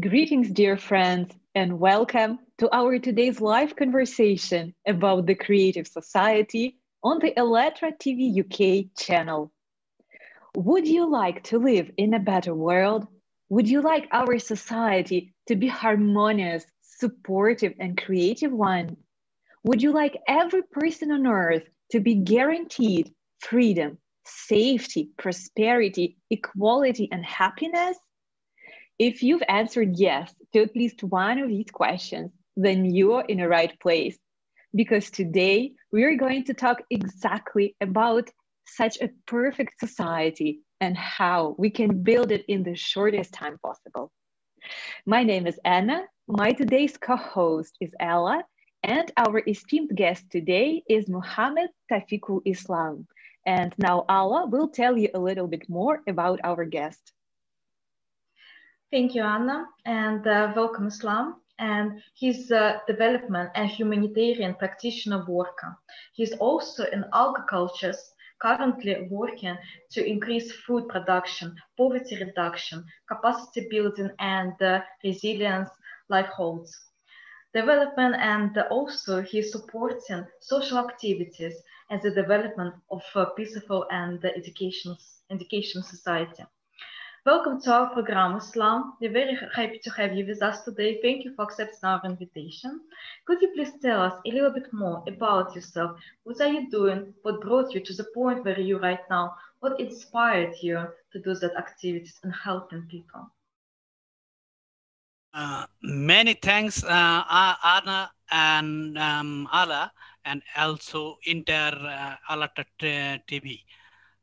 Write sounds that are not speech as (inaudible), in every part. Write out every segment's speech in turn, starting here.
Greetings, dear friends, and welcome to our today's live conversation about the Creative Society on the ALLATRA TV UK channel. Would you like to live in a better world? Would you like our society to be harmonious, supportive, and creative one? Would you like every person on earth to be guaranteed freedom, safety, prosperity, equality, and happiness? If you've answered yes to at least one of these questions, then you're in the right place. Because today we're going to talk exactly about such a perfect society and how we can build it in the shortest time possible. My name is Anna. My today's co host is Ella. And our esteemed guest today is Muhammad Tafiqul Islam. And now Ella will tell you a little bit more about our guest. Thank you, Anna, and uh, welcome, Islam. And he's a development and humanitarian practitioner worker. He's also in agriculture, currently working to increase food production, poverty reduction, capacity building, and uh, resilience livelihoods. Development and also he's supporting social activities and the development of a peaceful and education society. Welcome to our program, Islam. We're very happy to have you with us today. Thank you for accepting our invitation. Could you please tell us a little bit more about yourself? What are you doing? What brought you to the point where you right now? What inspired you to do that activities and helping people? Uh, many thanks, uh, Anna and um, Ala, and also Inter uh, ALLATRA TV.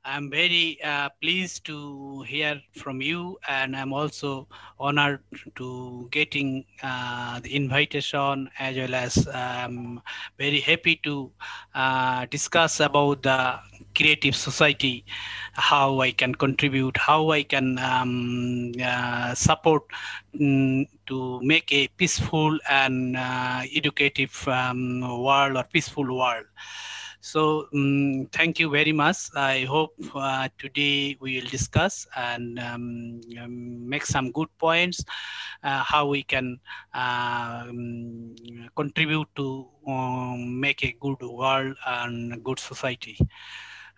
I'm very uh, pleased to hear from you, and I'm also honored to getting uh, the invitation as well as um, very happy to uh, discuss about the creative society, how I can contribute, how I can um, uh, support um, to make a peaceful and uh, educative um, world or peaceful world. So um, thank you very much. I hope uh, today we will discuss and um, um, make some good points uh, how we can uh, contribute to um, make a good world and good society.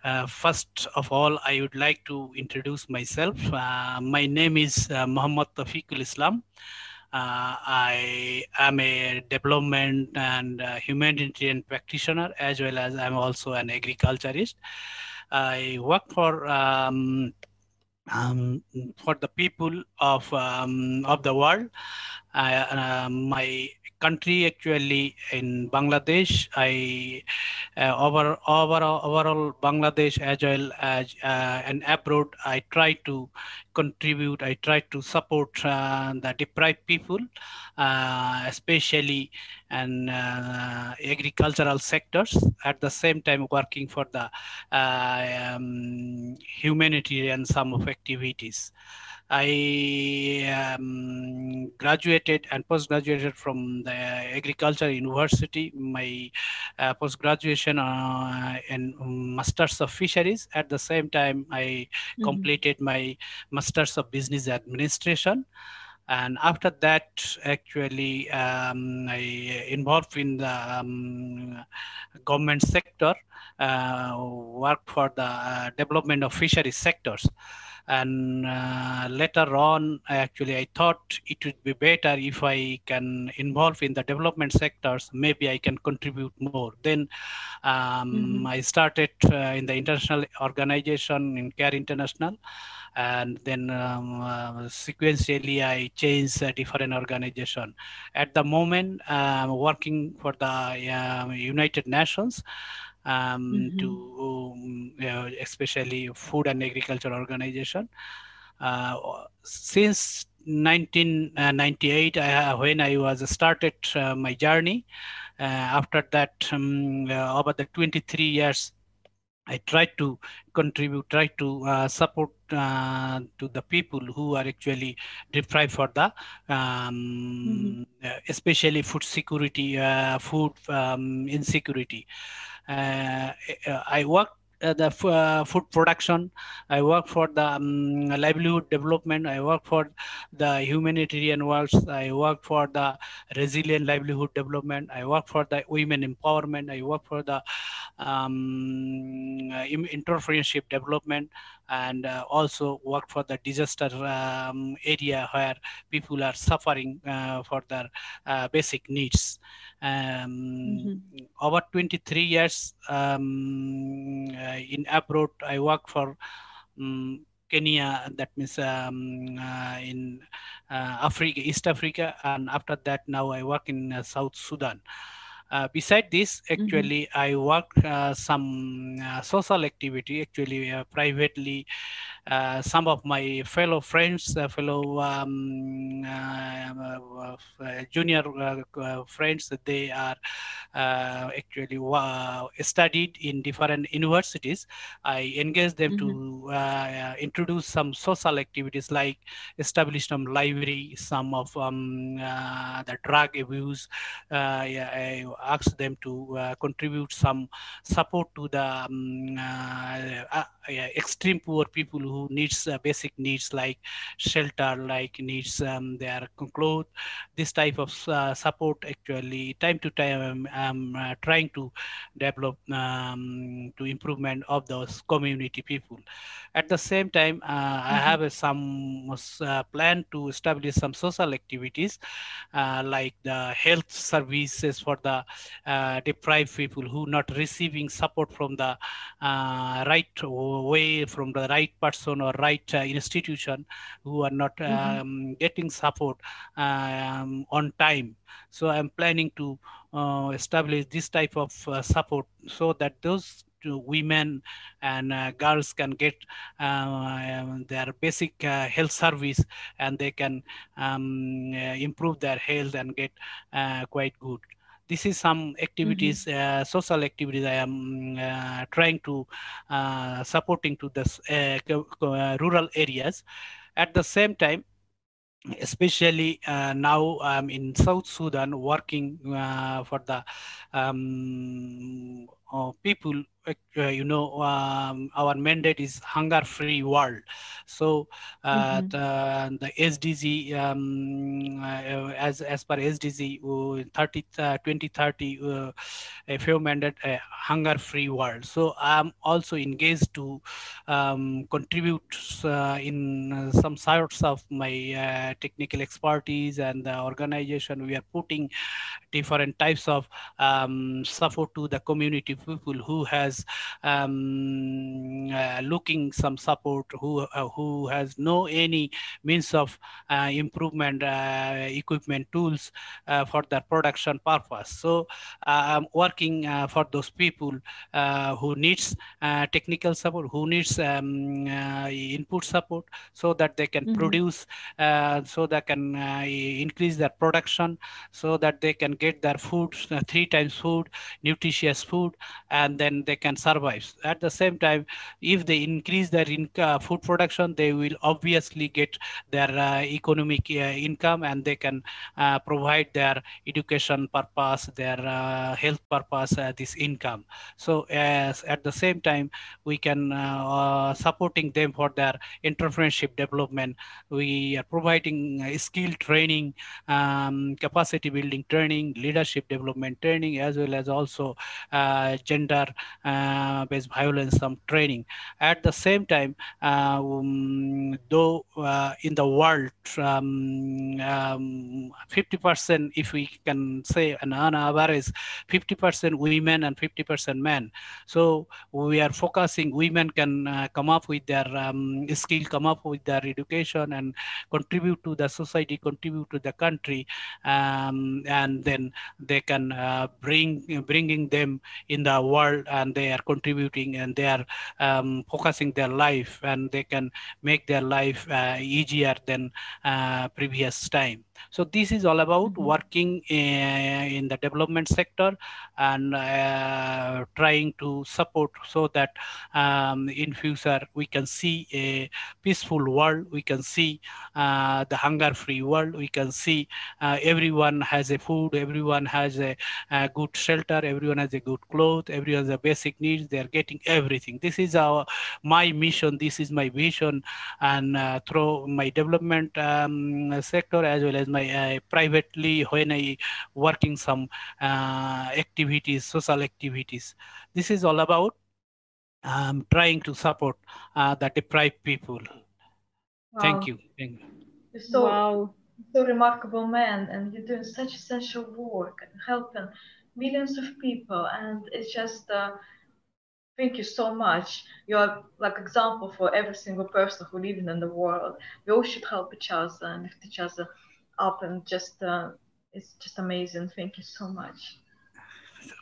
Uh, first of all, I would like to introduce myself. Uh, my name is uh, Muhammad Tafiqul Islam. Uh, I am a development and uh, humanitarian practitioner as well as I'm also an agriculturist. I work for um, um, for the people of um, of the world. Uh, my country actually in Bangladesh. I uh, over overall overall Bangladesh as well as uh, and abroad. I try to contribute. I try to support uh, the deprived people, uh, especially and uh, agricultural sectors. At the same time, working for the uh, um, humanitarian some of activities. I um, graduated and post-graduated from the Agriculture University. My uh, post-graduation uh, in Masters of Fisheries. At the same time, I mm-hmm. completed my Masters of Business Administration and after that actually um, i involved in the um, government sector uh, work for the uh, development of fisheries sectors and uh, later on actually i thought it would be better if i can involve in the development sectors maybe i can contribute more then um, mm-hmm. i started uh, in the international organization in care international and then um, uh, sequentially I changed a different organization. At the moment, I'm working for the uh, United Nations um, mm-hmm. to um, you know, especially food and agriculture organization. Uh, since 1998, I, when I was started uh, my journey, uh, after that, um, uh, over the 23 years, I try to contribute, try to uh, support uh, to the people who are actually deprived for the, um, mm-hmm. especially food security, food um, insecurity. Uh, I worked uh, the uh, food production. I work for the um, livelihood development. I work for the humanitarian works. I work for the resilient livelihood development. I work for the women empowerment. I work for the um, entrepreneurship development and uh, also work for the disaster um, area where people are suffering uh, for their uh, basic needs. Um, mm-hmm. Over 23 years um, uh, in abroad, I work for um, Kenya, that means um, uh, in uh, Africa, East Africa, and after that, now I work in South Sudan. Uh, beside this, mm-hmm. actually, mm-hmm. I work uh, some uh, social activity, actually, uh, privately. Uh, some of my fellow friends, uh, fellow um, junior friends, they are actually studied in different universities. I engage them mm-hmm. to introduce some social activities like establish some library, some of um, the drug abuse. I ask them to uh, contribute some support to the um, uh, uh, extreme poor people who needs basic needs like shelter, like needs um, their clothes. This type of support actually time to time I'm, I'm trying to develop um, to improvement of those community people. At the same time, uh, mm-hmm. I have some uh, plan to establish some social activities uh, like the health services for the uh, deprived people who not receiving support from the uh, right way, from the right person or right uh, institution, who are not mm-hmm. um, getting support um, on time. So I'm planning to uh, establish this type of uh, support so that those women and uh, girls can get uh, their basic uh, health service and they can um, improve their health and get quite good this is some activities mm-hmm. uh, social activities i am uh, trying to uh, supporting to the rural areas at the same time especially uh, now I'm in South Sudan working uh, for the um, uh, people uh, you know, um, our mandate is hunger-free world. So uh, mm-hmm. the, the SDG, um, uh, as as per SDG, uh, 30, uh, 2030, uh, a few mandate a hunger-free world. So I'm also engaged to um, contribute in some sorts of my technical expertise and the organization. We are putting different types of um, support to the community people who has um, uh, looking some support who uh, who has no any means of uh, improvement uh, equipment tools uh, for their production purpose so i'm working for those people who needs technical support who needs um, input support so that they can mm-hmm. produce so they can increase their production so that they can get their food three times food nutritious food and then they can survive at the same time, if they increase their uh, food production, they will obviously get their uh, economic uh, income and they can uh, provide their education purpose, their uh, health purpose, uh, this income. So as at the same time, we can supporting them for their entrepreneurship development. We are providing skill training, um, capacity building training, leadership development training, as well as also gender based violence, some training. At the same time, um, though uh, in the world, 50%, um, um, if we can say, on average, 50% women and 50% men. So we are focusing, women can uh, come up with their um, skill, come up with their education and contribute to the society, contribute to the country, um, and then they can uh, bring bringing them in the world and they are contributing and they are um, focusing their life and they can make their life uh, easier than uh, previous time. So this is all about mm-hmm. working uh, in the development sector and uh, trying to support so that um, in future we can see a peaceful world. We can see uh, the hunger-free world. We can see uh, everyone has a food. Everyone has a, a, good shelter. Everyone has a good clothes. Everyone has a basic basic needs they are getting everything this is our my mission this is my vision and uh, through my development um, sector as well as my uh, privately when i working some uh, activities social activities. This is all about um, trying to support uh, the deprived people. Wow. thank you. Thank you. So wow. so remarkable man and you're doing such essential work and helping millions of people and it's just uh, thank you so much. You're like example for every single person who living in the world. We all should help each other and lift each other up and just uh, it's just amazing. Thank you so much.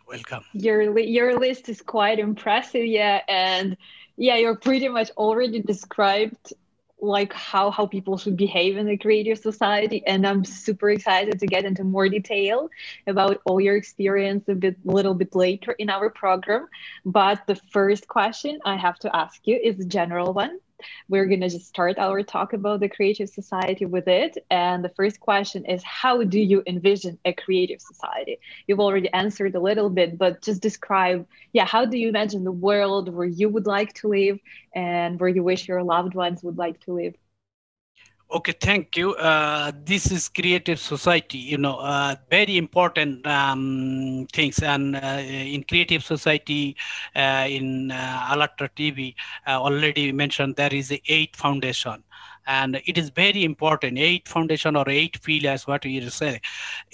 Welcome. Your your list is quite impressive yeah and yeah you're pretty much already described like how how people should behave in a creative society and i'm super excited to get into more detail about all your experience a bit little bit later in our program. But the first question i have to ask you is a general one we're going to just start our talk about the creative society with it. And the first question is How do you envision a creative society? You've already answered a little bit, but just describe, yeah, how do you imagine the world where you would like to live and where you wish your loved ones would like to live? Okay, thank you. Uh, this is creative society, you know, uh, very important um, things. And uh, in creative society, uh, in uh, ALLATRA TV, uh, already mentioned there is eight foundation. And it is very important, eight foundation or eight pillars, what you say.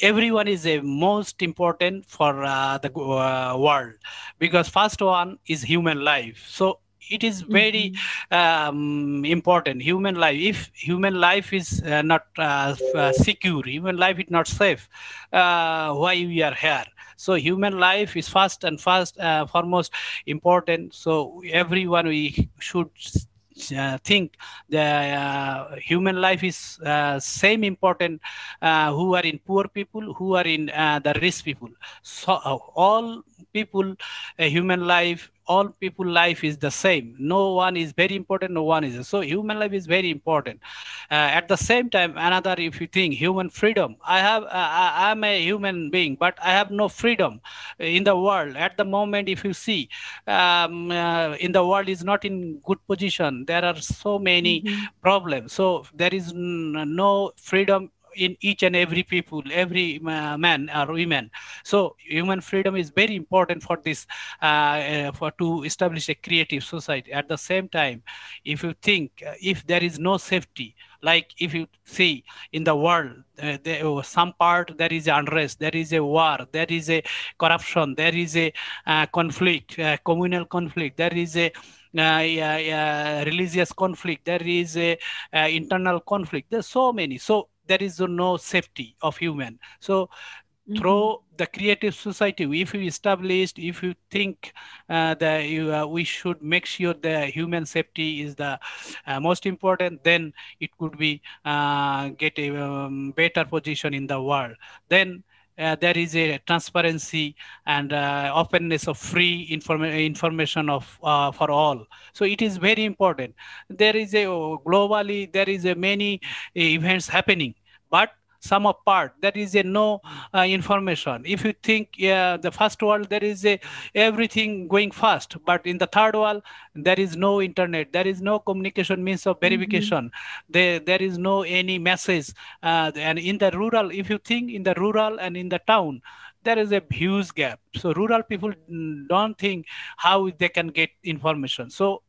Everyone is a most important for the world because first one is human life. So it is very mm-hmm. um, important. Human life if human life is uh, not uh, uh, secure human life is not safe uh, why we are here? So human life is first and first uh, foremost important. So everyone we should uh, think the uh, human life is uh, same important uh, who are in poor people who are in the rich people. So all people human life all people life is the same. No one is very important no one is. So human life is very important. Uh, at the same time another if you think human freedom. I have uh, i am a human being but i have no freedom in the world. At the moment if you see um, uh, in the world is not in good position. There are so many mm-hmm. problems. So there is no freedom in each and every people, every uh, man or women. So human freedom is very important for this, uh, uh, for to establish a creative society. At the same time, if you think if there is no safety, like if you see in the world uh, there, some part there is unrest there is a war there is a corruption there is a uh, conflict uh, communal conflict there is a religious conflict there is a internal conflict there's so many so there is no safety of human so mm-hmm. through the creative society if you established if you think uh, that you, uh, we should make sure the human safety is the uh, most important then it could be uh, get a um, better position in the world then there is a transparency and uh, openness of free inform- information of uh, for all. So it is very important. There is a globally there is a many events happening but sum of part. There is a no uh, information. If you think yeah, the first world there is a everything going fast but in the third world there is no internet. There is no communication means of verification. Mm-hmm. there there is no any message uh, and in the rural if you think in the rural and in the town there is a huge gap. So rural people don't think how they can get information. So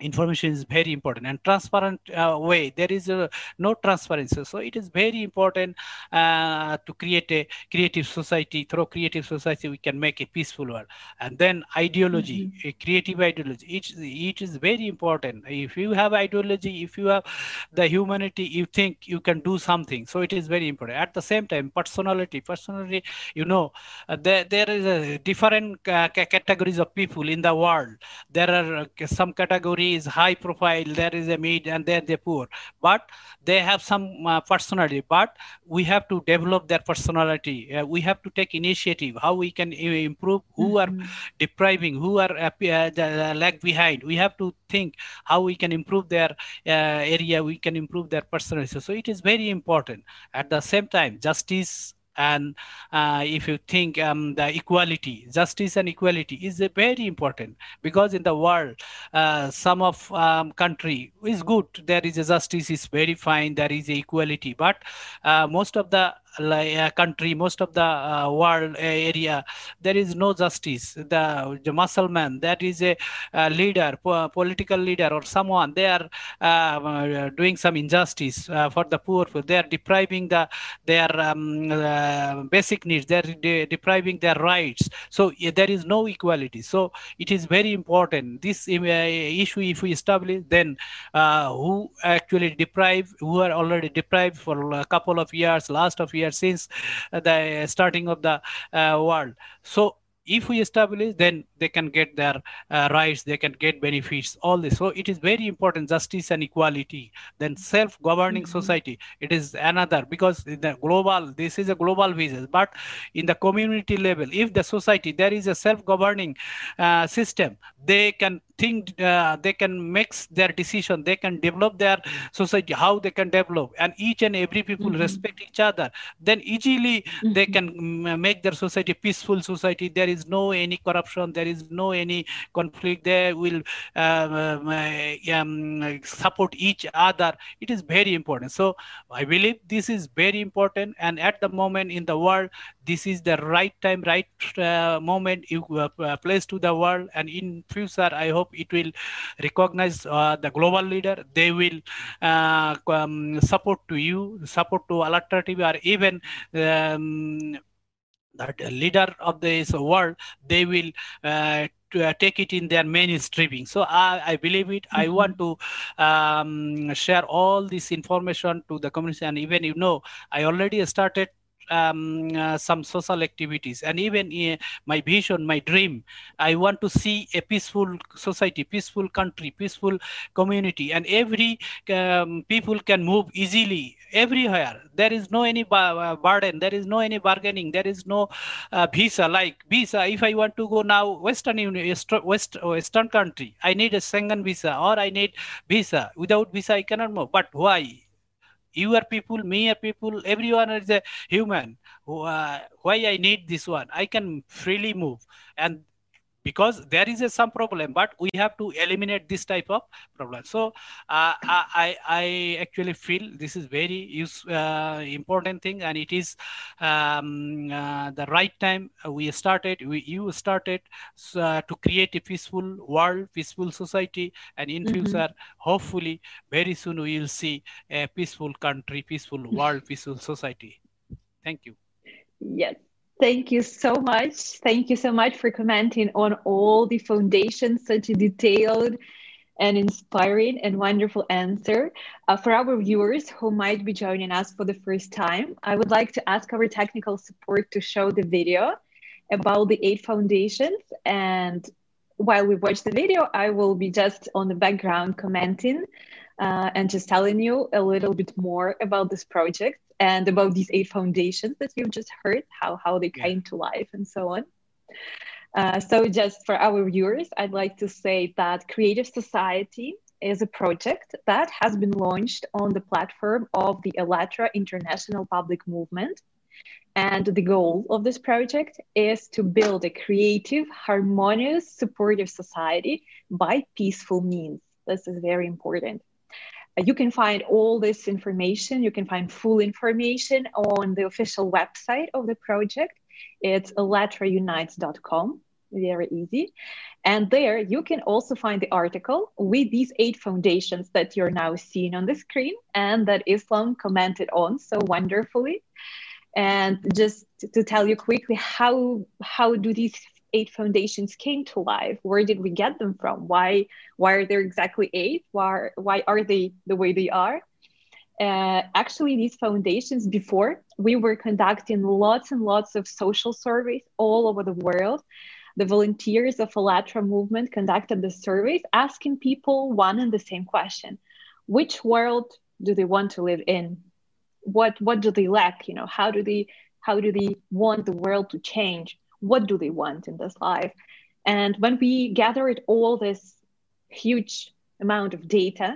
information is very important and transparent uh, way. There is a, no transparency. So it is very important uh, to create a creative society. Through creative society we can make a peaceful world. And then ideology mm-hmm. a creative ideology. It, it is very important. If you have ideology if you have the humanity you think you can do something. So it is very important. At the same time personality. Personality you know uh, there, there is a different uh, categories of people in the world. There are uh, some categories is high profile, there is a mid, and then the poor. But they have some uh, personality. But we have to develop their personality. Uh, we have to take initiative. How we can improve? Who mm-hmm. are depriving? Who are uh, uh, lag behind? We have to think how we can improve their uh, area. We can improve their personality. So it is very important. At the same time, justice and uh, if you think um, the equality justice and equality is very important because in the world uh, some of um, country is good there is a justice is very fine there is equality. But uh, most of the uh, country, most of the uh, world area, there is no justice. The, the Muslim that is a, a leader, po political leader or someone, they are uh, doing some injustice uh, for the poor. They are depriving the their um, uh, basic needs. They are de depriving their rights. So there is no equality. So it is very important. This uh, issue, if we establish, then who actually deprive, who are already deprived for a couple of years, last of years since the starting of the uh, world. So if we establish then they can get their uh, rights they can get benefits all this so it is very important justice and equality then self-governing mm-hmm. society it is another because the global this is a global vision but in the community level if the society there is a self-governing uh, system they can think uh, they can mix their decision they can develop their society how they can develop and each and every people mm-hmm. respect each other. Then easily mm-hmm. they can make their society peaceful society. There is no any corruption there is no any conflict. They will um, um, support each other. It is very important. So i believe this is very important. And at the moment in the world this is the right time right uh, moment you uh, place to the world. And in future i hope it will recognize uh, the global leader they will uh, um, support to you support to ALLATRA TV or even um, that leader of this world they will uh, to, uh, take it in their mainstreaming. So I, I believe it. Mm-hmm. I want to um, share all this information to the community. And even, you know, I already started um, uh, some social activities. And even uh, my vision my dream i want to see a peaceful society peaceful country peaceful community. And every um, people can move easily everywhere. There is no any uh, burden. There is no any bargaining. There is no uh, visa. Like visa if i want to go now western west western country i need a schengen visa or i need visa. Without visa i cannot move. But why you are people me are people everyone is a human. Uh, why i need this one? I can freely move. And because there is a, some problem but we have to eliminate this type of problem. So uh, I, I actually feel this is very use, uh, important thing and it is um, uh, the right time. We started we, you started uh, to create a peaceful world peaceful society and in mm-hmm. future hopefully very soon we will see a peaceful country peaceful world peaceful society. Thank you. Yes Thank you so much. Thank you so much for commenting on all the foundations, such a detailed and inspiring and wonderful answer. Uh, for our viewers who might be joining us for the first time, I would like to ask our technical support to show the video about the eight foundations. And while we watch the video, I will be just on the background commenting uh, and just telling you a little bit more about this project and about these eight foundations that you've just heard, how, how they came to life and so on. Uh, so just for our viewers, I'd like to say that Creative Society is a project that has been launched on the platform of the ALLATRA International Public Movement. And the goal of this project is to build a creative, harmonious, supportive society by peaceful means. This is very important. You can find all this information, you can find full information on the official website of the project. It's allatraunites.com, very easy. And there you can also find the article with these eight foundations that you're now seeing on the screen and that Islam commented on so wonderfully. And just to tell you quickly, how, how do these eight foundations came to life where did we get them from? Why why are there exactly eight? Why why are they the way they are? Uh, actually these foundations before we were conducting lots and lots of social surveys all over the world. The volunteers of ALLATRA movement conducted the surveys asking people one and the same question. Which world do they want to live in? What what do they lack? You know how do they how do they want the world to change what do they want in this life and when we gathered all this huge amount of data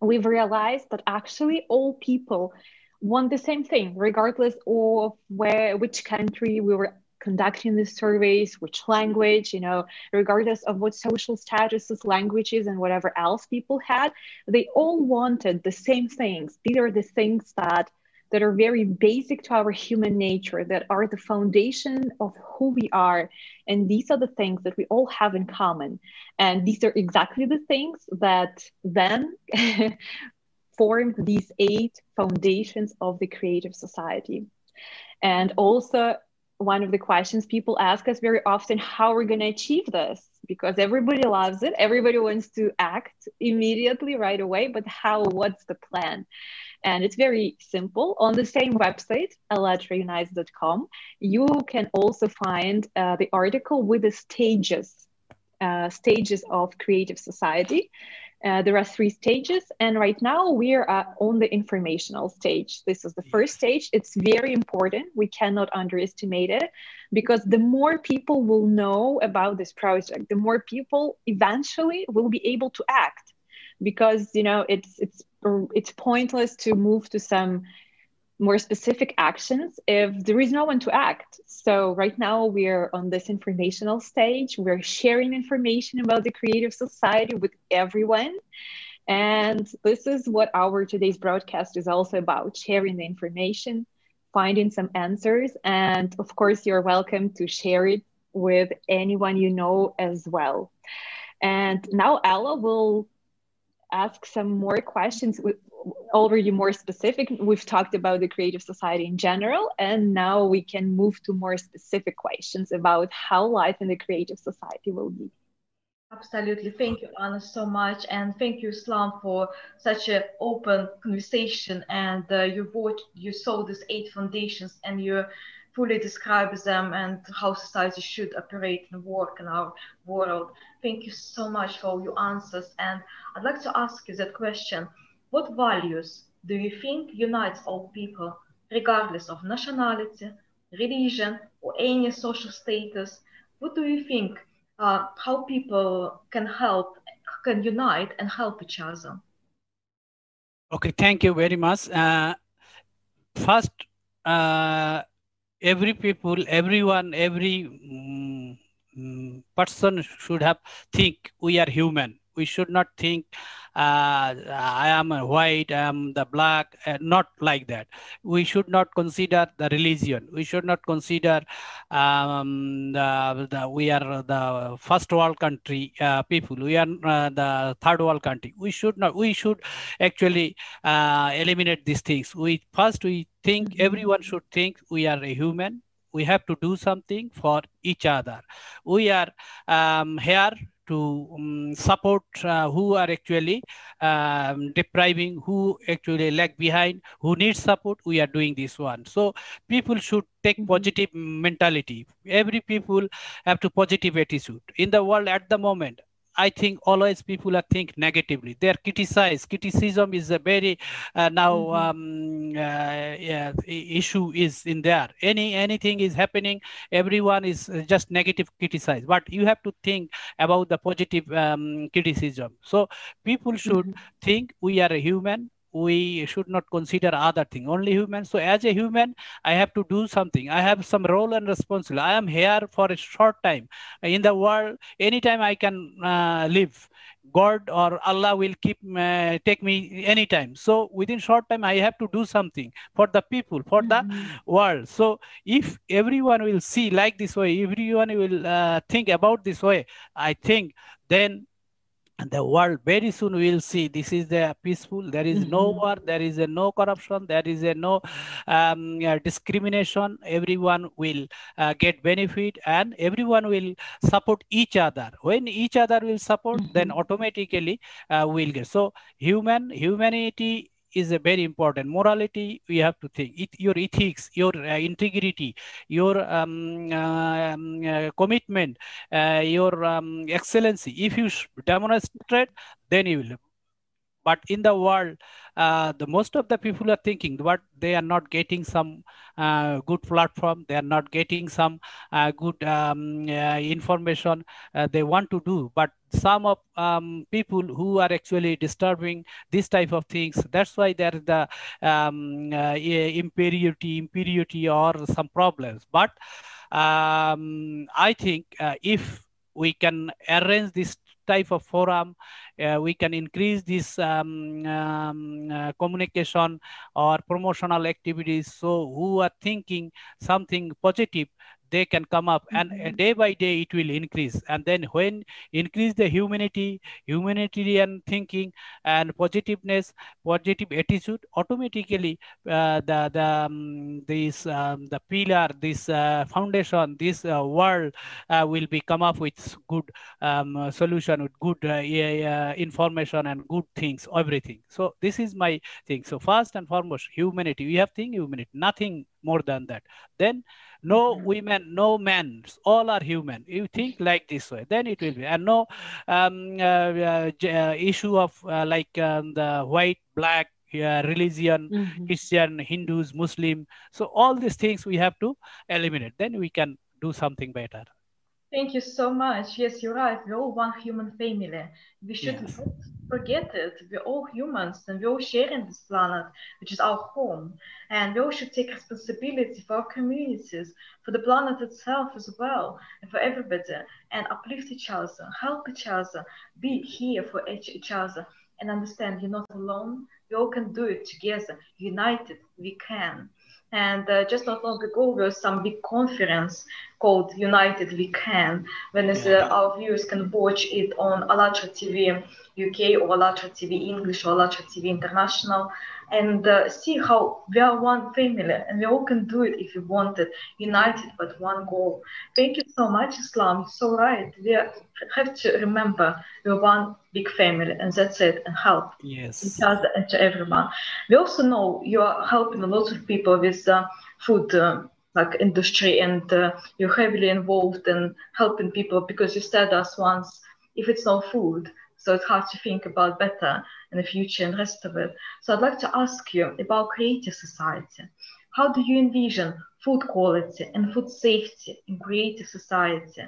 we've realized that actually all people want the same thing, regardless of where, which country we were conducting these surveys, which language, you know, regardless of what social statuses, languages, and whatever else people had, they all wanted the same things. These are the things that that are very basic to our human nature, that are the foundation of who we are. And these are the things that we all have in common. And these are exactly the things that then (laughs) formed these eight foundations of the creative society. And also, one of the questions people ask us very often how are we're going to achieve this because everybody loves it. Everybody wants to act immediately right away but how what's the plan? And it's very simple. On the same website allatraunites.com you can also find uh, the article with the stages uh, stages of creative society uh, there are three stages, and right now we are uh, on the informational stage. This is the first stage. It's very important. We cannot underestimate it because the more people will know about this project, the more people eventually will be able to act. Because you know it's it's it's pointless to move to some more specific actions if there is no one to act. So right now we're on this informational stage. We're sharing information about the creative society with everyone. And this is what our today's broadcast is also about, sharing the information, finding some answers. And of course, you're welcome to share it with anyone you know as well. And now Ella will ask some more questions already more specific we've talked about the creative society in general and now we can move to more specific questions about how life in the creative society will be absolutely thank you anna so much and thank you islam for such an open conversation and uh, you wrote you saw these eight foundations and you fully describes them and how society should operate and work in our world. Thank you so much for your answers. And I'd like to ask you that question. What values do you think unites all people, regardless of nationality, religion, or any social status? What do you think uh, how people can help, can unite and help each other? Okay, thank you very much. Uh, first, uh, every people, everyone, every um, person should have think we are human. We should not think I am white, I am the black, uh, not like that. We should not consider the religion. We should not consider um, the, the, we are the first world country uh, people. We are uh, the third world country. We should not. We should actually uh, eliminate these things. We first we think everyone should think we are a human we have to do something for each other. We are um, here to um, support uh, who are actually um, depriving, who actually lag behind, who needs support. We are doing this one. So people should take mm-hmm. positive mentality. Every people have to positive attitude. In the world at the moment, I think always people are think negatively. They are criticized. Criticism is a very uh, now mm-hmm. um, uh, yeah, issue is in there. Any anything is happening, everyone is just negative criticized. But you have to think about the positive um, criticism. So people should mm-hmm. think we are a human we should not consider other thing only human. So as a human i have to do something. I have some role and responsibility. I am here for a short time. In the world anytime i can uh, live god or allah will keep uh, take me anytime. So within short time i have to do something for the people for mm-hmm. the world. So if everyone will see like this way everyone will uh, think about this way i think then the world very soon will see. This is the peaceful. There is no mm-hmm. war. There is a no corruption. There is a no um, uh, discrimination. Everyone will uh, get benefit and everyone will support each other. When each other will support mm-hmm. then automatically uh, we'll get. So human humanity is a very important. Morality we have to think. It, your ethics your uh, integrity your um, um, uh, commitment uh, your um, excellency. If you demonstrate then you will. But in the world uh, the most of the people are thinking what they are not getting some uh, good platform. They are not getting some uh, good um, uh, information uh, they want to do. But some of um, people who are actually disturbing this type of things. That's why there is the um, uh, impurity, impurity or some problems. But um, I think uh, if we can arrange this type of forum, uh, we can increase this um, um, uh, communication or promotional activities. So who are thinking something positive, they can come up and mm-hmm. day by day it will increase. And then when increase the humanity humanitarian thinking and positiveness positive attitude automatically uh, the the um, this um, the pillar this uh, foundation this uh, world uh, will be come up with good um, solution with good uh, information and good things everything. So this is my thing. So first and foremost humanity. We have thing humanity. Nothing more than that. Then no women, no men, all are human. You think like this way, then it will be. And no um, uh, uh, uh issue of uh, like um, the white, black, uh, religion, mm-hmm. Christian, Hindus, Muslim. So all these things we have to eliminate. Then we can do something better. Thank you so much. Yes, you're right. We're all one human family. We should yes. not forget it. We're all humans and we're all sharing this planet, which is our home. And we all should take responsibility for our communities, for the planet itself as well, and for everybody, and uplift each other, help each other, be here for each, each other, and understand you're not alone. We all can do it together. United, we can. And uh, just not long ago, there was some big conference called United We Can, when uh, our viewers can watch it on ALLATRA TV UK or ALLATRA TV English or ALLATRA TV International and uh, see how we are one family and we all can do it if we want it, united but one goal. Thank you so much, Islam. You're so right. We have to remember we're one big family and that's it and help yes. each other and to everyone. We also know you are helping a lot of people with uh, food. Uh, like industry and uh, you're heavily involved in helping people because you said us once if it's no food so it's hard to think about better in the future and rest of it. So I'd like to ask you about creative society. How do you envision food quality and food safety in creative society?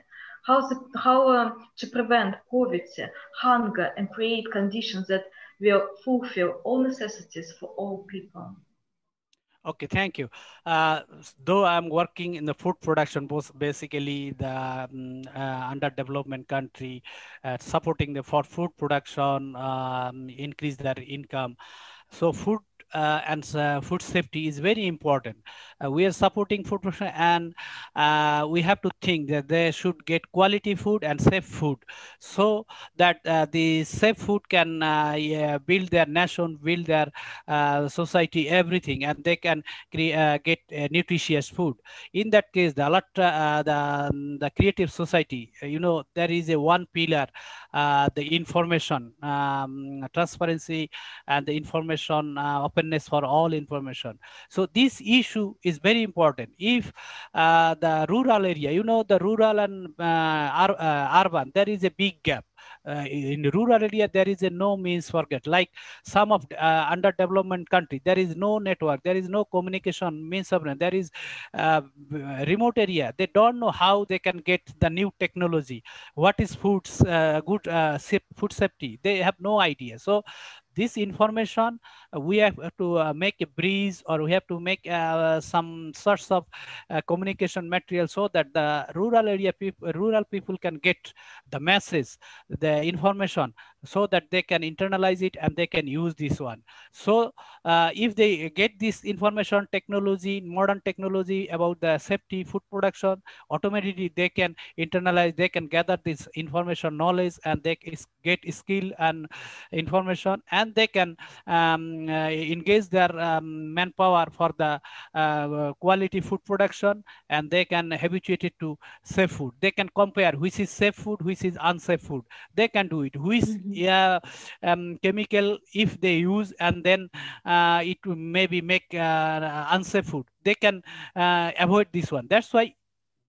How's it, how um, to prevent poverty, hunger, and create conditions that will fulfill all necessities for all people? Okay, thank you. Uh, though I'm working in the food production, both basically the um, uh, country, uh, supporting the for food production, um, increase their income. So food uh, and uh, food safety is very important. Uh, we are supporting food and uh, we have to think that they should get quality food and safe food so that uh, the safe food can uh, yeah, build their nation, build their society, everything, and they can get nutritious food. In that case, the, the, um, the creative society, you know, there is a one pillar, the information, um, transparency, and the information openness for all information. So this issue is very important. If uh, the rural area, you know, the rural and uh, uh, urban, there is a big gap. Uh, in rural area there is a no means for get like some of uh, underdevelopment country there is no network there is no communication means of there is uh, remote area they don't know how they can get the new technology what is foods good food safety they have no idea so this information uh, we have to uh, make a breeze or we have to make uh, some sorts of communication material so that the rural area people rural people can get the message the information so that they can internalize it and they can use this one. So uh, if they get this information technology, modern technology about the safety food production, automatically they can internalize, they can gather this information knowledge and they get skill and information and they can um, uh, engage their um, manpower for the uh, quality food production and they can habituate it to safe food. They can compare which is safe food, which is unsafe food. They can do it. Which mm -hmm (laughs) yeah, um, chemical if they use and then uh, it will maybe make uh, unsafe food. They can uh, avoid this one. That's why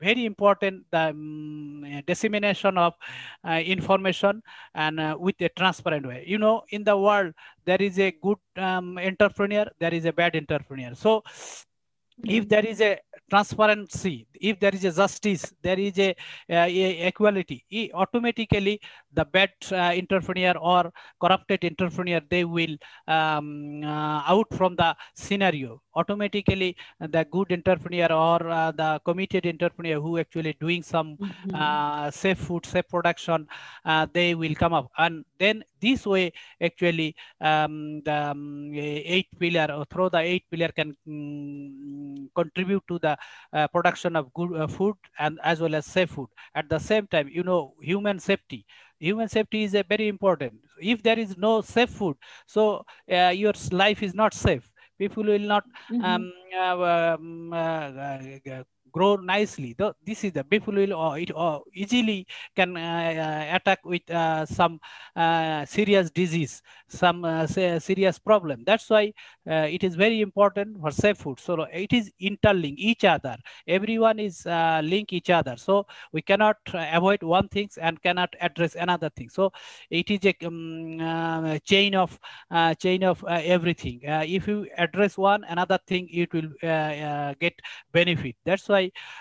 very important the um, dissemination of uh, information and uh, with a transparent way. You know in the world there is a good um, entrepreneur there is a bad entrepreneur. So if there is a transparency if there is a justice there is a, uh, a equality automatically the bad uh, entrepreneur or corrupted entrepreneur they will um, uh, out from the scenario. Automatically the good entrepreneur or uh, the committed entrepreneur who actually doing some Mhm. uh, safe food safe production uh, they will come up. And then this way actually um, the um, eight pillar or through the eight pillar can mm, contribute to the uh, production of good uh, food and as well as safe food. At the same time you know human safety human safety is a very important if there is no safe food so uh, your life is not safe people will not Mhm. um, uh, um, uh, uh, grow nicely. Though this is the people will uh, it or easily can uh, uh, attack with uh, some uh, serious disease some uh, serious problem. That's why uh, it is very important for safe food. So it is interlink each other. Everyone is link each other. So we cannot avoid one things and cannot address another thing. So it is a um, chain of chain of everything. If you address one another thing it will get benefit. That's why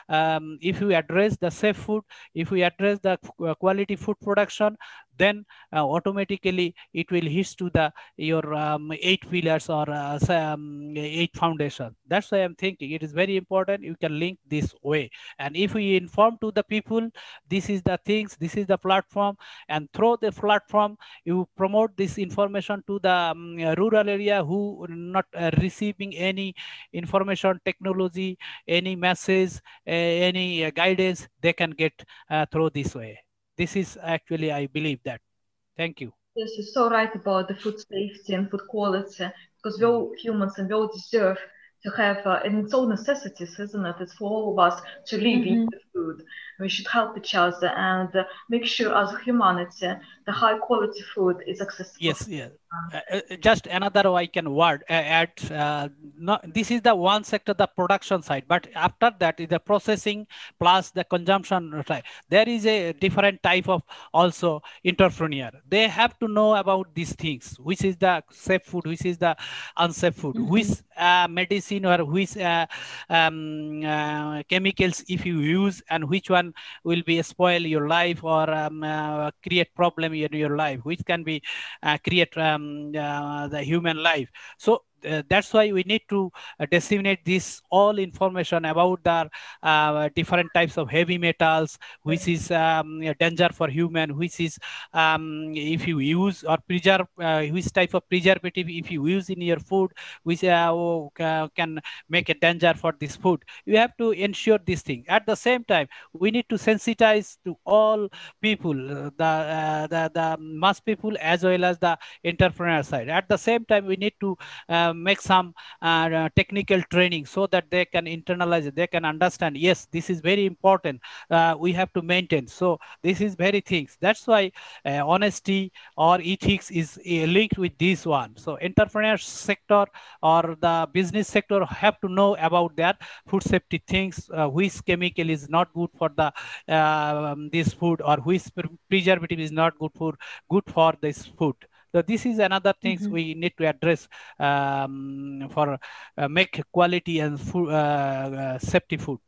um, if we address the safe food if we address the quality food production then uh, automatically it will hit to the your um, eight pillars or uh, um, eight foundation. That's why i'm thinking it is very important you can link this way. And if we inform to the people this is the things this is the platform and through the platform you promote this information to the um, rural area who not uh, receiving any information technology any message any uh, guidance they can get uh, through this way this is actually i believe that thank you Yes, you're so right about the food safety and food quality because we all humans and we all deserve to have, uh, and it's all necessities, isn't it? It's for all of us to live, eat Mhm. Food. We should help each other and make sure as a humanity the high quality food is accessible. yes yes Uh, uh, just another i can word uh, add uh, no, this is the one sector the production side but after that is the processing plus the consumption side there is a different type of also entrepreneur they have to know about these things which is the safe food which is the unsafe food Mhm. which uh, medicine or which uh, um, uh, chemicals if you use and which one will be spoil your life or um, uh, create problem in your life which can be uh, create um, uh, the human life. So uh, that's why we need to uh, disseminate this all information about the uh, different types of heavy metals which is um, a danger for human which is um, if you use or preserve uh, which type of preservative if you use in your food which uh, oh, can make a danger for this food. You have to ensure this thing. At the same time we need to sensitize to all people uh, the, the the mass people as well as the entrepreneur side. At the same time we need to make some uh, uh, technical training so that they can internalize they can understand yes this is very important uh, we have to maintain. So this is very things. That's why uh, honesty or ethics is uh, linked with this one. So entrepreneur sector or the business sector have to know about that. Food safety things uh, which chemical is not good for the um, this food or which preservative is not good for good for this food so this is another things Mhm. we need to address um, for uh, make quality and food, uh, uh, safety food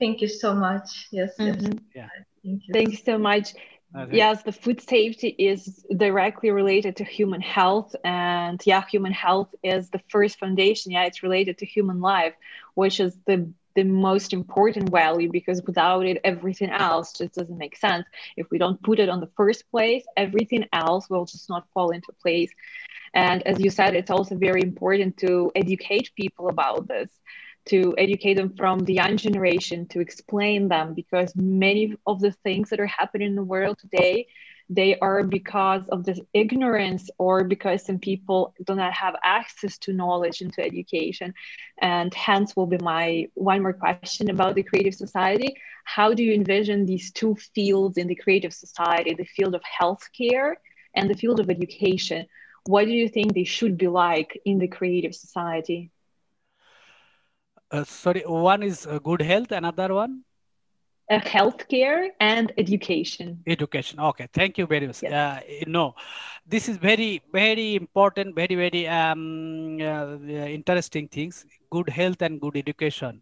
Thank you so much. Yes, yes. Mhm. Yeah. Thank you. Thank you so much. Okay. Yes, the food safety is directly related to human health. And yeah, human health is the first foundation. Yeah, it's related to human life, which is the the most important value because without it, everything else just doesn't make sense. If we don't put it on the first place, everything else will just not fall into place. And as you said, it's also very important to educate people about this, to educate them from the young generation, to explain them, because many of the things that are happening in the world today, they are because of this ignorance or because some people do not have access to knowledge and to education. And hence will be my one more question about the creative society. How do you envision these two fields in the creative society, the field of healthcare and the field of education? what do you think they should be like in the creative society? Uh, sorry, one is uh, good health, another one Uh, healthcare and education. education. Okay, thank you very much. Yes. Uh, no, this is very, very important, very, very um, uh, interesting things. Good health and good education.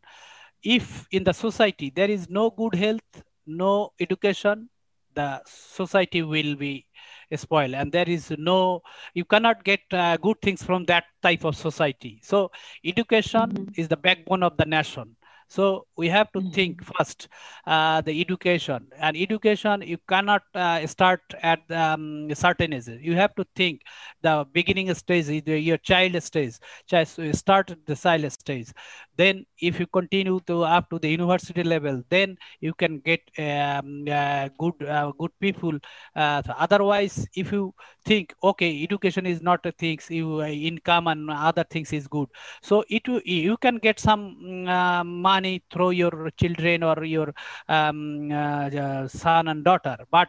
If in the society there is no good health, no education, the society will be spoiled and there is no you cannot get uh, good things from that type of society so education Mhm. is the backbone of the nation so we have to think first uh, the education. And education you cannot uh, start at um, certain age. You have to think the beginning stage is your child stage. You start at the child stage. Then if you continue to up to the university level then you can get um, uh, good uh, good people. Uh, otherwise if you think okay education is not a thing you uh, income and other things is good. So it you can get some mm, uh, money through your children or your um, uh, son and daughter. But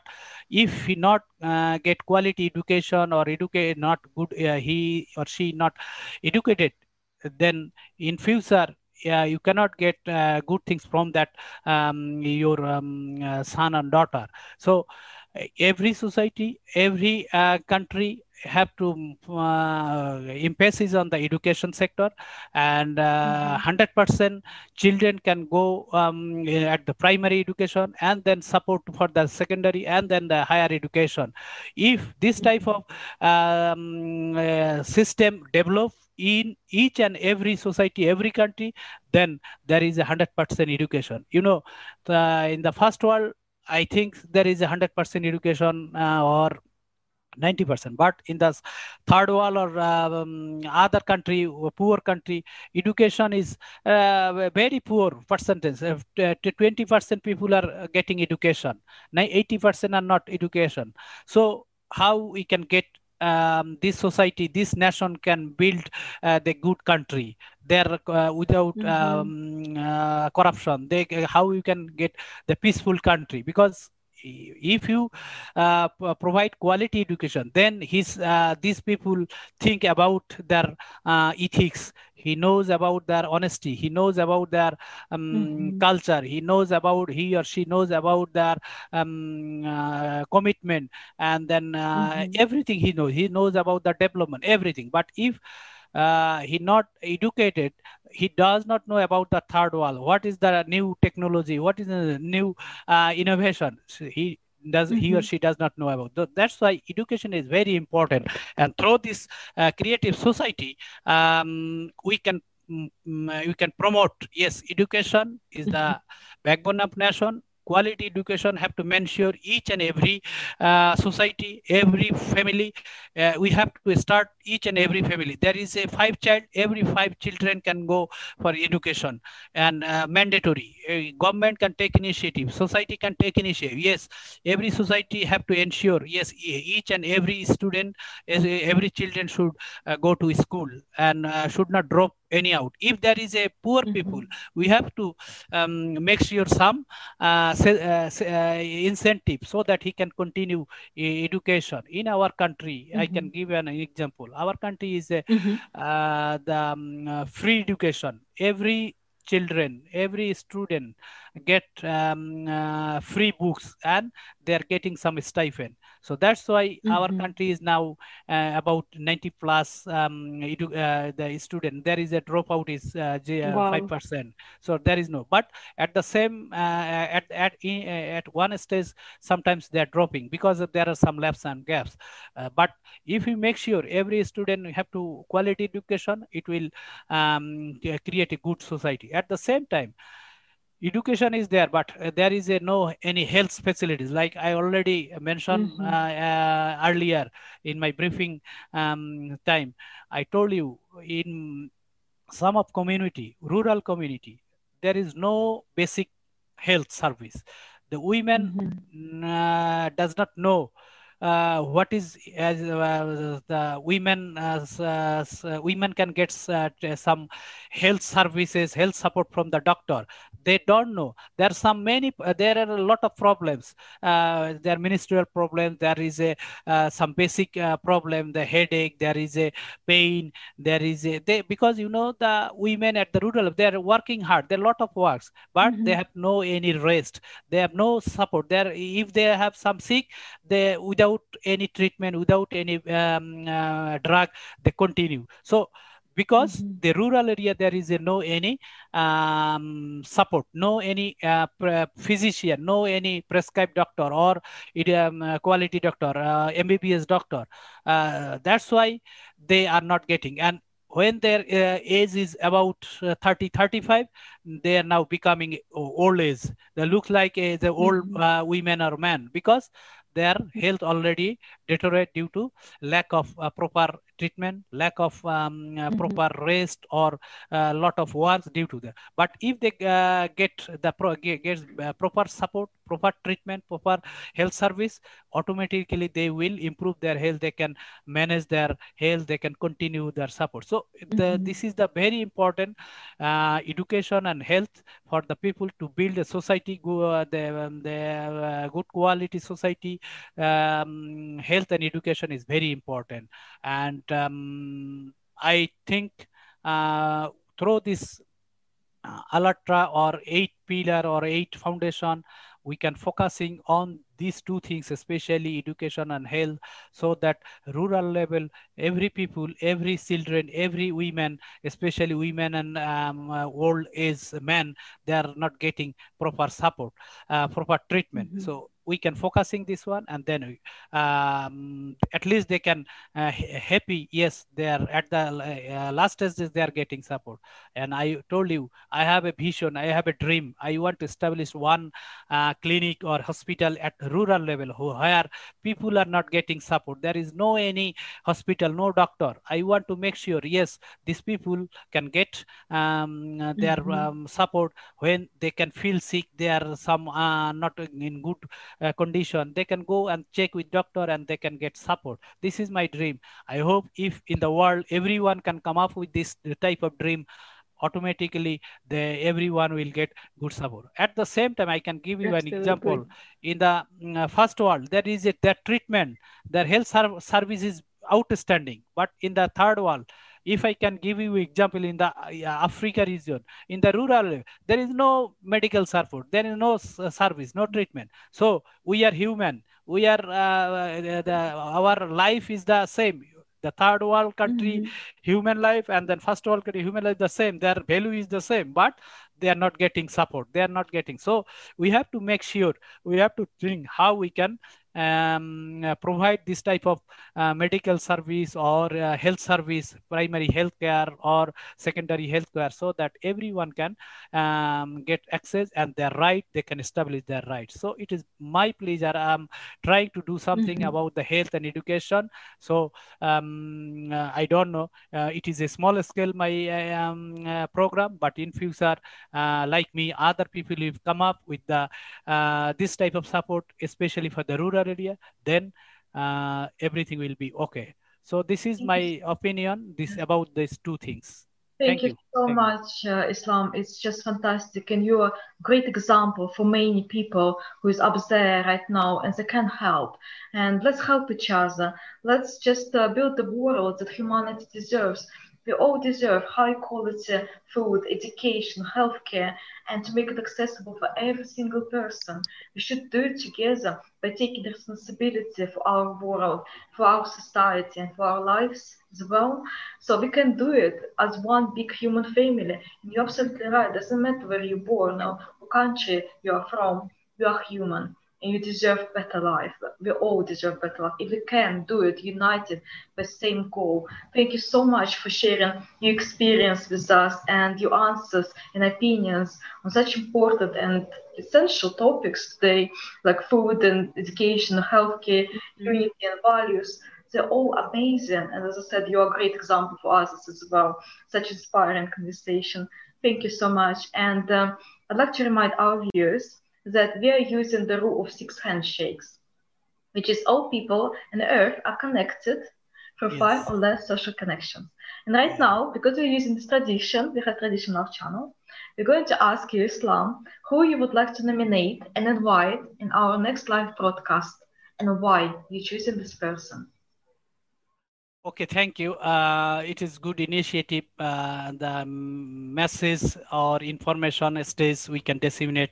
if he not get quality education or educate not good he or she not educated then in future yeah, you cannot get uh, good things from that um, your um, uh, son and daughter. So every society every uh, country have to uh, emphasis on the education sector and uh, 100% children can go um, at the primary education and then support for the secondary and then the higher education. If this type of um, uh, system develop in each and every society every country then there is a 100% education. You know the, in the first world i think there is a 100% education uh, or 90% but in the third world or um, other country poor country education is uh, very poor percentage. Uh, 20% people are getting education. Ni- 80% are not education. So how we can get um, this society this nation can build uh, the good country there uh, without Mhm. um, uh, corruption they how you can get the peaceful country because if you uh, provide quality education then his uh, these people think about their uh, ethics. He knows about their honesty. He knows about their um, Mhm. culture. He knows about he or she knows about their um, uh, commitment. And then uh, Mhm. everything he knows he knows about the development everything. But if uh, he not educated. He does not know about the third wall. What is the new technology? What is the new uh, innovation? So he does he or Mhm. she does not know about. Th- that's why education is very important. And through this uh, creative society um, we can mm, mm, we can promote yes education is the backbone of nation quality education have to ensure each and every uh, society every family. Uh, we have to start each and every family. There is a five child every five children can go for education and uh, mandatory. Government can take initiative society can take initiative. Yes every society have to ensure yes each and every student every children should uh, go to school and uh, should not drop any out. If there is a poor Mhm. people we have to um, make sure some uh, uh, uh, incentive so that he can continue e- education in our country. I can give an example. Our country is a Mhm. uh, the um, uh, free education. Every children every student get um, uh, free books and they're getting some stipend so that's why our Mhm. country is now uh, about 90 plus um, edu- uh, the student there is a dropout is uh, j- uh, Wow. 5% so there is no but at the same uh, at at i- at one stage sometimes they are dropping because there are some laps and gaps uh, but if we make sure every student have to quality education it will um, create a good society at the same time education is there but uh, there is a no any health facilities like i already mentioned Mhm. uh, uh, earlier in my briefing um, time i told you in some of community rural community there is no basic health service the women Mhm. mm, uh, does not know uh, what is as uh, the women as uh, s- uh, women can get uh, some health services health support from the doctor. They don't know. There are some many there are a lot of problems. Uh, there are ministerial problems. There is a uh, some basic uh, problem the headache. There is a pain. There is a they because you know the women at the rural they are working hard. There are a lot of works but they Mhm. have no any rest. They have no support. There if they have some sick they without any treatment without any um, uh, drug they continue. So because mm-hmm. the rural area there is a no any um, support no any uh, physician no any prescribed doctor or um, quality doctor uh, mbbs doctor. Uh, that's why they are not getting. And when their uh, age is about uh, 30 35 they are now becoming old age. They look like uh, the old mm-hmm. uh, women or men. Because their health already deteriorate due to lack of uh, proper treatment, lack of um, uh, mm-hmm. proper rest, or a uh, lot of work due to that. But if they uh, get the pro- get, get uh, proper support, proper treatment, proper health service, automatically they will improve their health. They can manage their health. They can continue their support. So mm-hmm. this is the very important uh, education and health for the people to build a society, go, the, um, the good quality society, um, health and education is very important. And um, I think uh, through this uh, ALLATRA or eight pillar or eight foundation, we can focusing on these two things, especially education and health, so that rural level, every people, every children, every women, especially women and um, uh, old age men, they are not getting proper support, uh, proper treatment. Mm -hmm. So we can focusing this one and then um, at least they can uh, happy yes they are at the uh, last stages they are getting support. And i told you i have a vision i have a dream. I want to establish one uh, clinic or hospital at rural level where people are not getting support. There is no any hospital no doctor. I want to make sure yes these people can get um, their mm-hmm. um, support. When they can feel sick they are some uh, not in good uh, condition. They can go and check with doctor and they can get support. This is my dream. I hope if in the world everyone can come up with this type of dream automatically the everyone will get good support. At the same time i can give you That's an example. Good. in the uh, first world there is a that treatment their health service is outstanding. But in the third world if I can give you example in the uh, Africa region, in the rural, there is no medical support, there is no uh, service, no treatment. So we are human. We are uh, the, our life is the same. The third world country, mm-hmm. human life, and then first world country, human life, the same. Their value is the same, but they are not getting support. They are not getting. So we have to make sure we have to think how we can um, uh, provide this type of uh, medical service or uh, health service, primary health care or secondary health care, so that everyone can um, get access and their right, they can establish their rights. So it is my pleasure. I'm trying to do something mm -hmm. about the health and education. So um, I don't know, uh, it is a small scale, my um, uh, program, but in future, like me, other people have come up with the this type of support, especially for the rural area, then uh, everything will be okay. So this is my opinion this about these two things. Thank, Thank you, you, so Thank much, uh, Islam. It's just fantastic, and you're a great example for many people who is up there right now, and they can help. And let's help each other. Let's just uh, build the world that humanity deserves. We all deserve high quality food, education, healthcare, and to make it accessible for every single person. We should do it together by taking responsibility for our world, for our society, and for our lives as well. So we can do it as one big human family. And you're absolutely right. It doesn't matter where you're born or what country you're from. You are human and you deserve better life. We all deserve better life. If we can do it united with same goal. Thank you so much for sharing your experience with us and your answers and opinions on such important and essential topics today, like food and education, healthcare, unity and values. They're all amazing. And as I said, you're a great example for us as well. Such inspiring conversation. Thank you so much. And um, I'd like to remind our viewers that we are using the rule of six handshakes, which is all people on earth are connected through yes. five or less social connections. And right now, because we're using this tradition, we have traditional channel, we're going to ask you, Islam, who you would like to nominate and invite in our next live broadcast and why you're choosing this person. Okay, thank you. Uh, it is good initiative. Uh, the message or information stays we can disseminate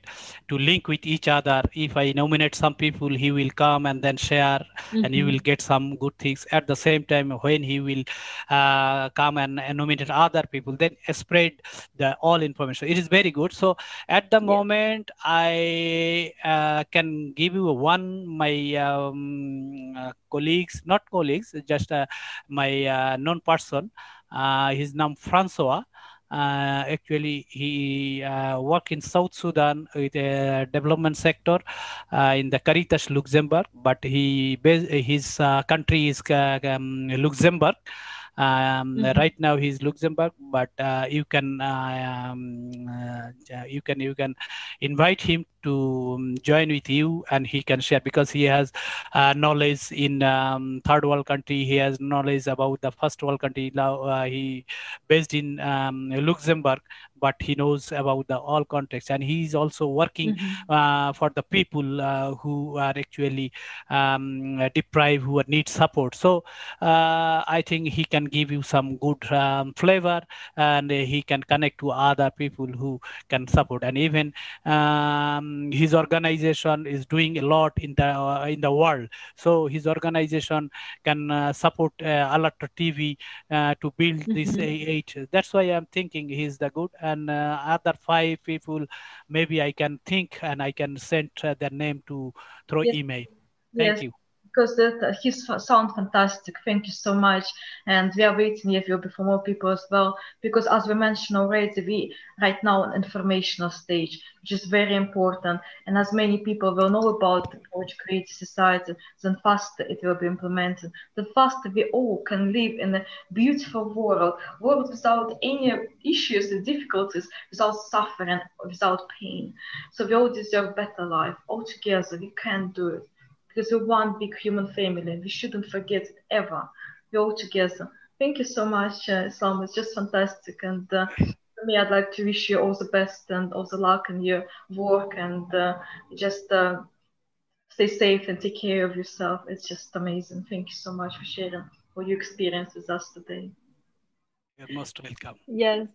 to link with each other. If I nominate some people, he will come and then share, mm-hmm. and you will get some good things. At the same time, when he will uh, come and, and, nominate other people, then spread the all information. It is very good. So at the yeah. moment, I uh, can give you one my um, uh, colleagues, not colleagues, just uh, my uh, known person. Uh, his name Francois. Uh, actually he uh, work in South Sudan with a development sector uh, in the Caritas Luxembourg, but he his country is um, Luxembourg. Um, mm-hmm. Right now he's Luxembourg, but uh, you can um, you can you can invite him to um, join with you and he can share because he has uh, knowledge in um, third world country. He has knowledge about the first world country. Now uh, he based in um, luxembourg but he knows about the all context. And he is also working mm-hmm. uh, for the people uh, who are actually um, deprived who need support. So uh, i think he can give you some good um, flavor and he can connect to other people who can support. And even um, his organization is doing a lot in the uh, in the world. So his organization can uh, support uh, ALLATRA TV uh, to build this mm-hmm. that's why i'm thinking he's the good and uh, other five people maybe i can think and i can send uh, their name to through yes. email thank yes. you because that uh, his sound fantastic. Thank you so much, and we are waiting if be for more people as well. Because as we mentioned already, we right now an informational stage, which is very important. And as many people will know about the Project Creative Society, then faster it will be implemented. The faster we all can live in a beautiful world, world without any issues and difficulties, without suffering, without pain. So we all deserve better life. All together, we can do it because we're one big human family and we shouldn't forget it ever. We're all together. Thank you so much, uh, Islam. It's just fantastic. And uh, for me, I'd like to wish you all the best and all the luck in your work and uh, just uh, stay safe and take care of yourself. It's just amazing. Thank you so much for sharing all your experience with us today. You're most welcome. Yes.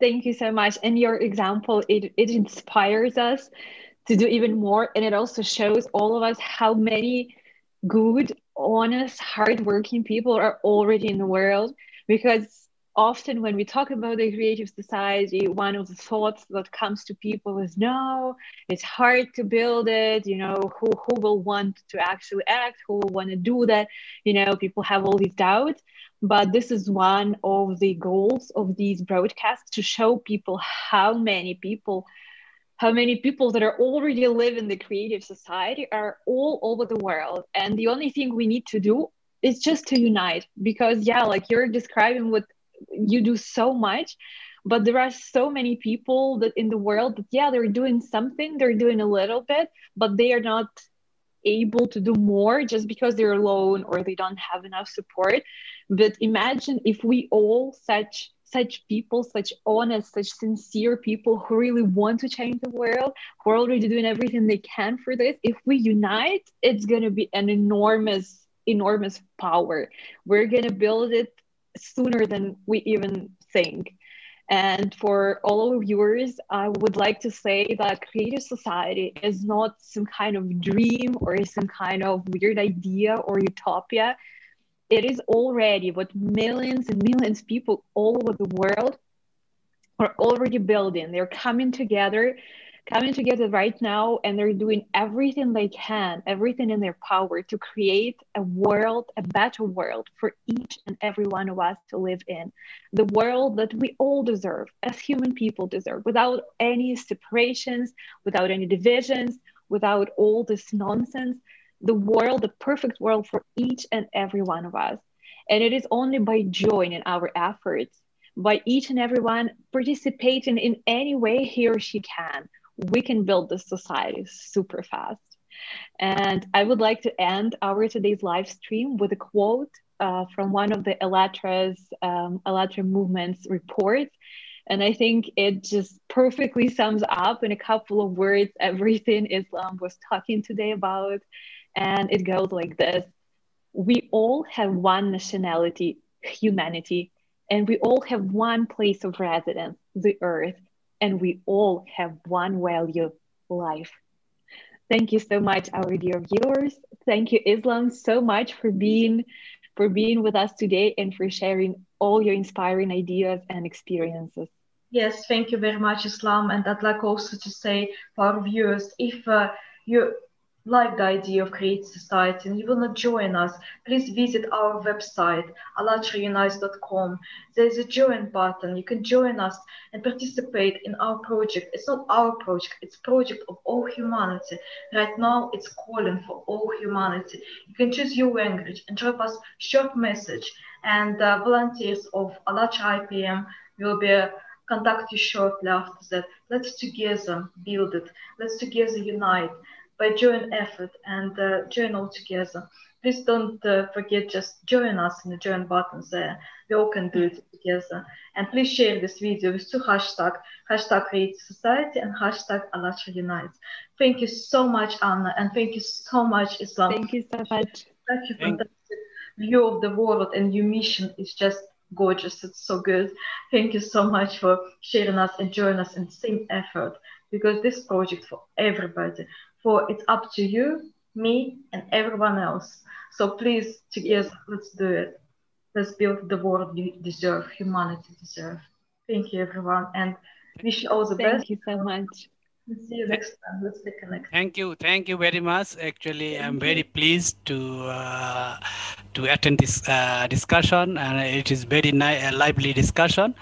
Thank you so much. And your example, it, it inspires us to do even more. And it also shows all of us how many good, honest, hardworking people are already in the world. Because often when we talk about the creative society, one of the thoughts that comes to people is no, it's hard to build it. You know, who, who will want to actually act? Who will want to do that? You know, people have all these doubts. But this is one of the goals of these broadcasts to show people how many people how many people that are already live in the creative society are all over the world. And the only thing we need to do is just to unite because yeah like you're describing what you do so much but there are so many people that in the world that yeah they're doing something they're doing a little bit but they are not able to do more just because they're alone or they don't have enough support. But imagine if we all such such people, such honest, such sincere people who really want to change the world, who are already doing everything they can for this. If we unite, it's going to be an enormous, enormous power. We're going to build it sooner than we even think. And for all our viewers, I would like to say that creative society is not some kind of dream or some kind of weird idea or utopia it is already what millions and millions of people all over the world are already building. They're coming together, coming together right now, and they're doing everything they can, everything in their power to create a world, a better world for each and every one of us to live in. The world that we all deserve, as human people deserve, without any separations, without any divisions, without all this nonsense the world, the perfect world for each and every one of us. And it is only by joining our efforts, by each and everyone participating in any way he or she can, we can build this society super fast. And I would like to end our today's live stream with a quote uh, from one of the ALLATRA's um, movement's reports. And I think it just perfectly sums up in a couple of words everything Islam was talking today about and it goes like this We all have one nationality, humanity, and we all have one place of residence, the earth, and we all have one value, life. Thank you so much, our dear viewers. Thank you, Islam, so much for being for being with us today and for sharing all your inspiring ideas and experiences. Yes, thank you very much, Islam. And I'd like also to say for our viewers, if uh, you like the idea of creative society and you will not join us, please visit our website, allatraunites.com. There's a join button. You can join us and participate in our project. It's not our project, it's project of all humanity. Right now, it's calling for all humanity. You can choose your language and drop us short message and uh, volunteers of Allatra IPM will be contact you shortly after that. Let's together build it. Let's together unite by joint effort and uh, join all together. Please don't uh, forget, just join us in the join buttons there. We all can do it together. And please share this video with two hashtags, hashtag Creative Society and hashtag Allatra Unites. Thank you so much, Anna, and thank you so much, Islam. Thank you so much. Such a fantastic view of the world and your mission is just gorgeous. It's so good. Thank you so much for sharing us and joining us in the same effort because this project for everybody for it's up to you, me, and everyone else. So please, together, let's do it. Let's build the world you deserve, humanity deserve. Thank you, everyone, and wish you all the Thank best. Thank you so much. See you next time. Let's stay connected. Thank you, thank you very much. Actually, I'm very pleased to uh, to attend this uh, discussion, and it is very ni- a lively discussion.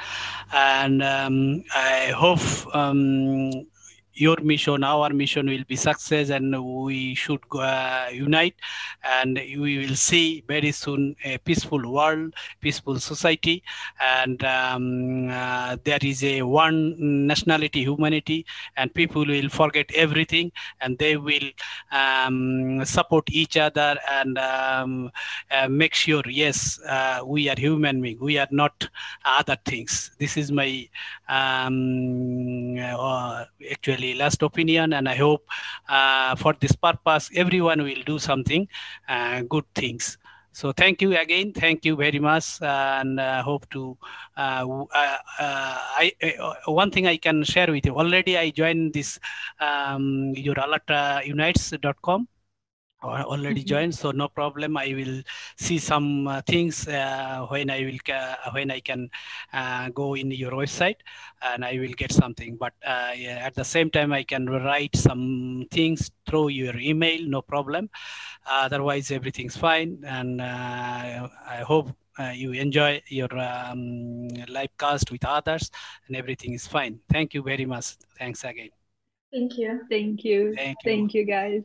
And um, I hope um, your mission, our mission will be success, and we should uh, unite, and we will see very soon a peaceful world, peaceful society, and um, uh, there is a one nationality, humanity, and people will forget everything, and they will um, support each other and um, uh, make sure, yes, uh, we are human being, we are not other things. This is my um, last opinion, and I hope uh, for this purpose everyone will do something uh, good things. So thank you again. Thank you very much, and uh, hope to. Uh, uh, uh, I one thing I can share with you. Already I joined this um, your allatraunites.com or already Mhm. joined so no problem i will see some uh, things uh, when i will ca- when i can uh, go in your website and i will get something but uh, yeah, at the same time i can write some things through your email no problem otherwise everything's fine and uh, i hope uh, you enjoy your um, live cast with others and everything is fine thank you very much thanks again Thank you. Thank you. thank you Thank you, guys.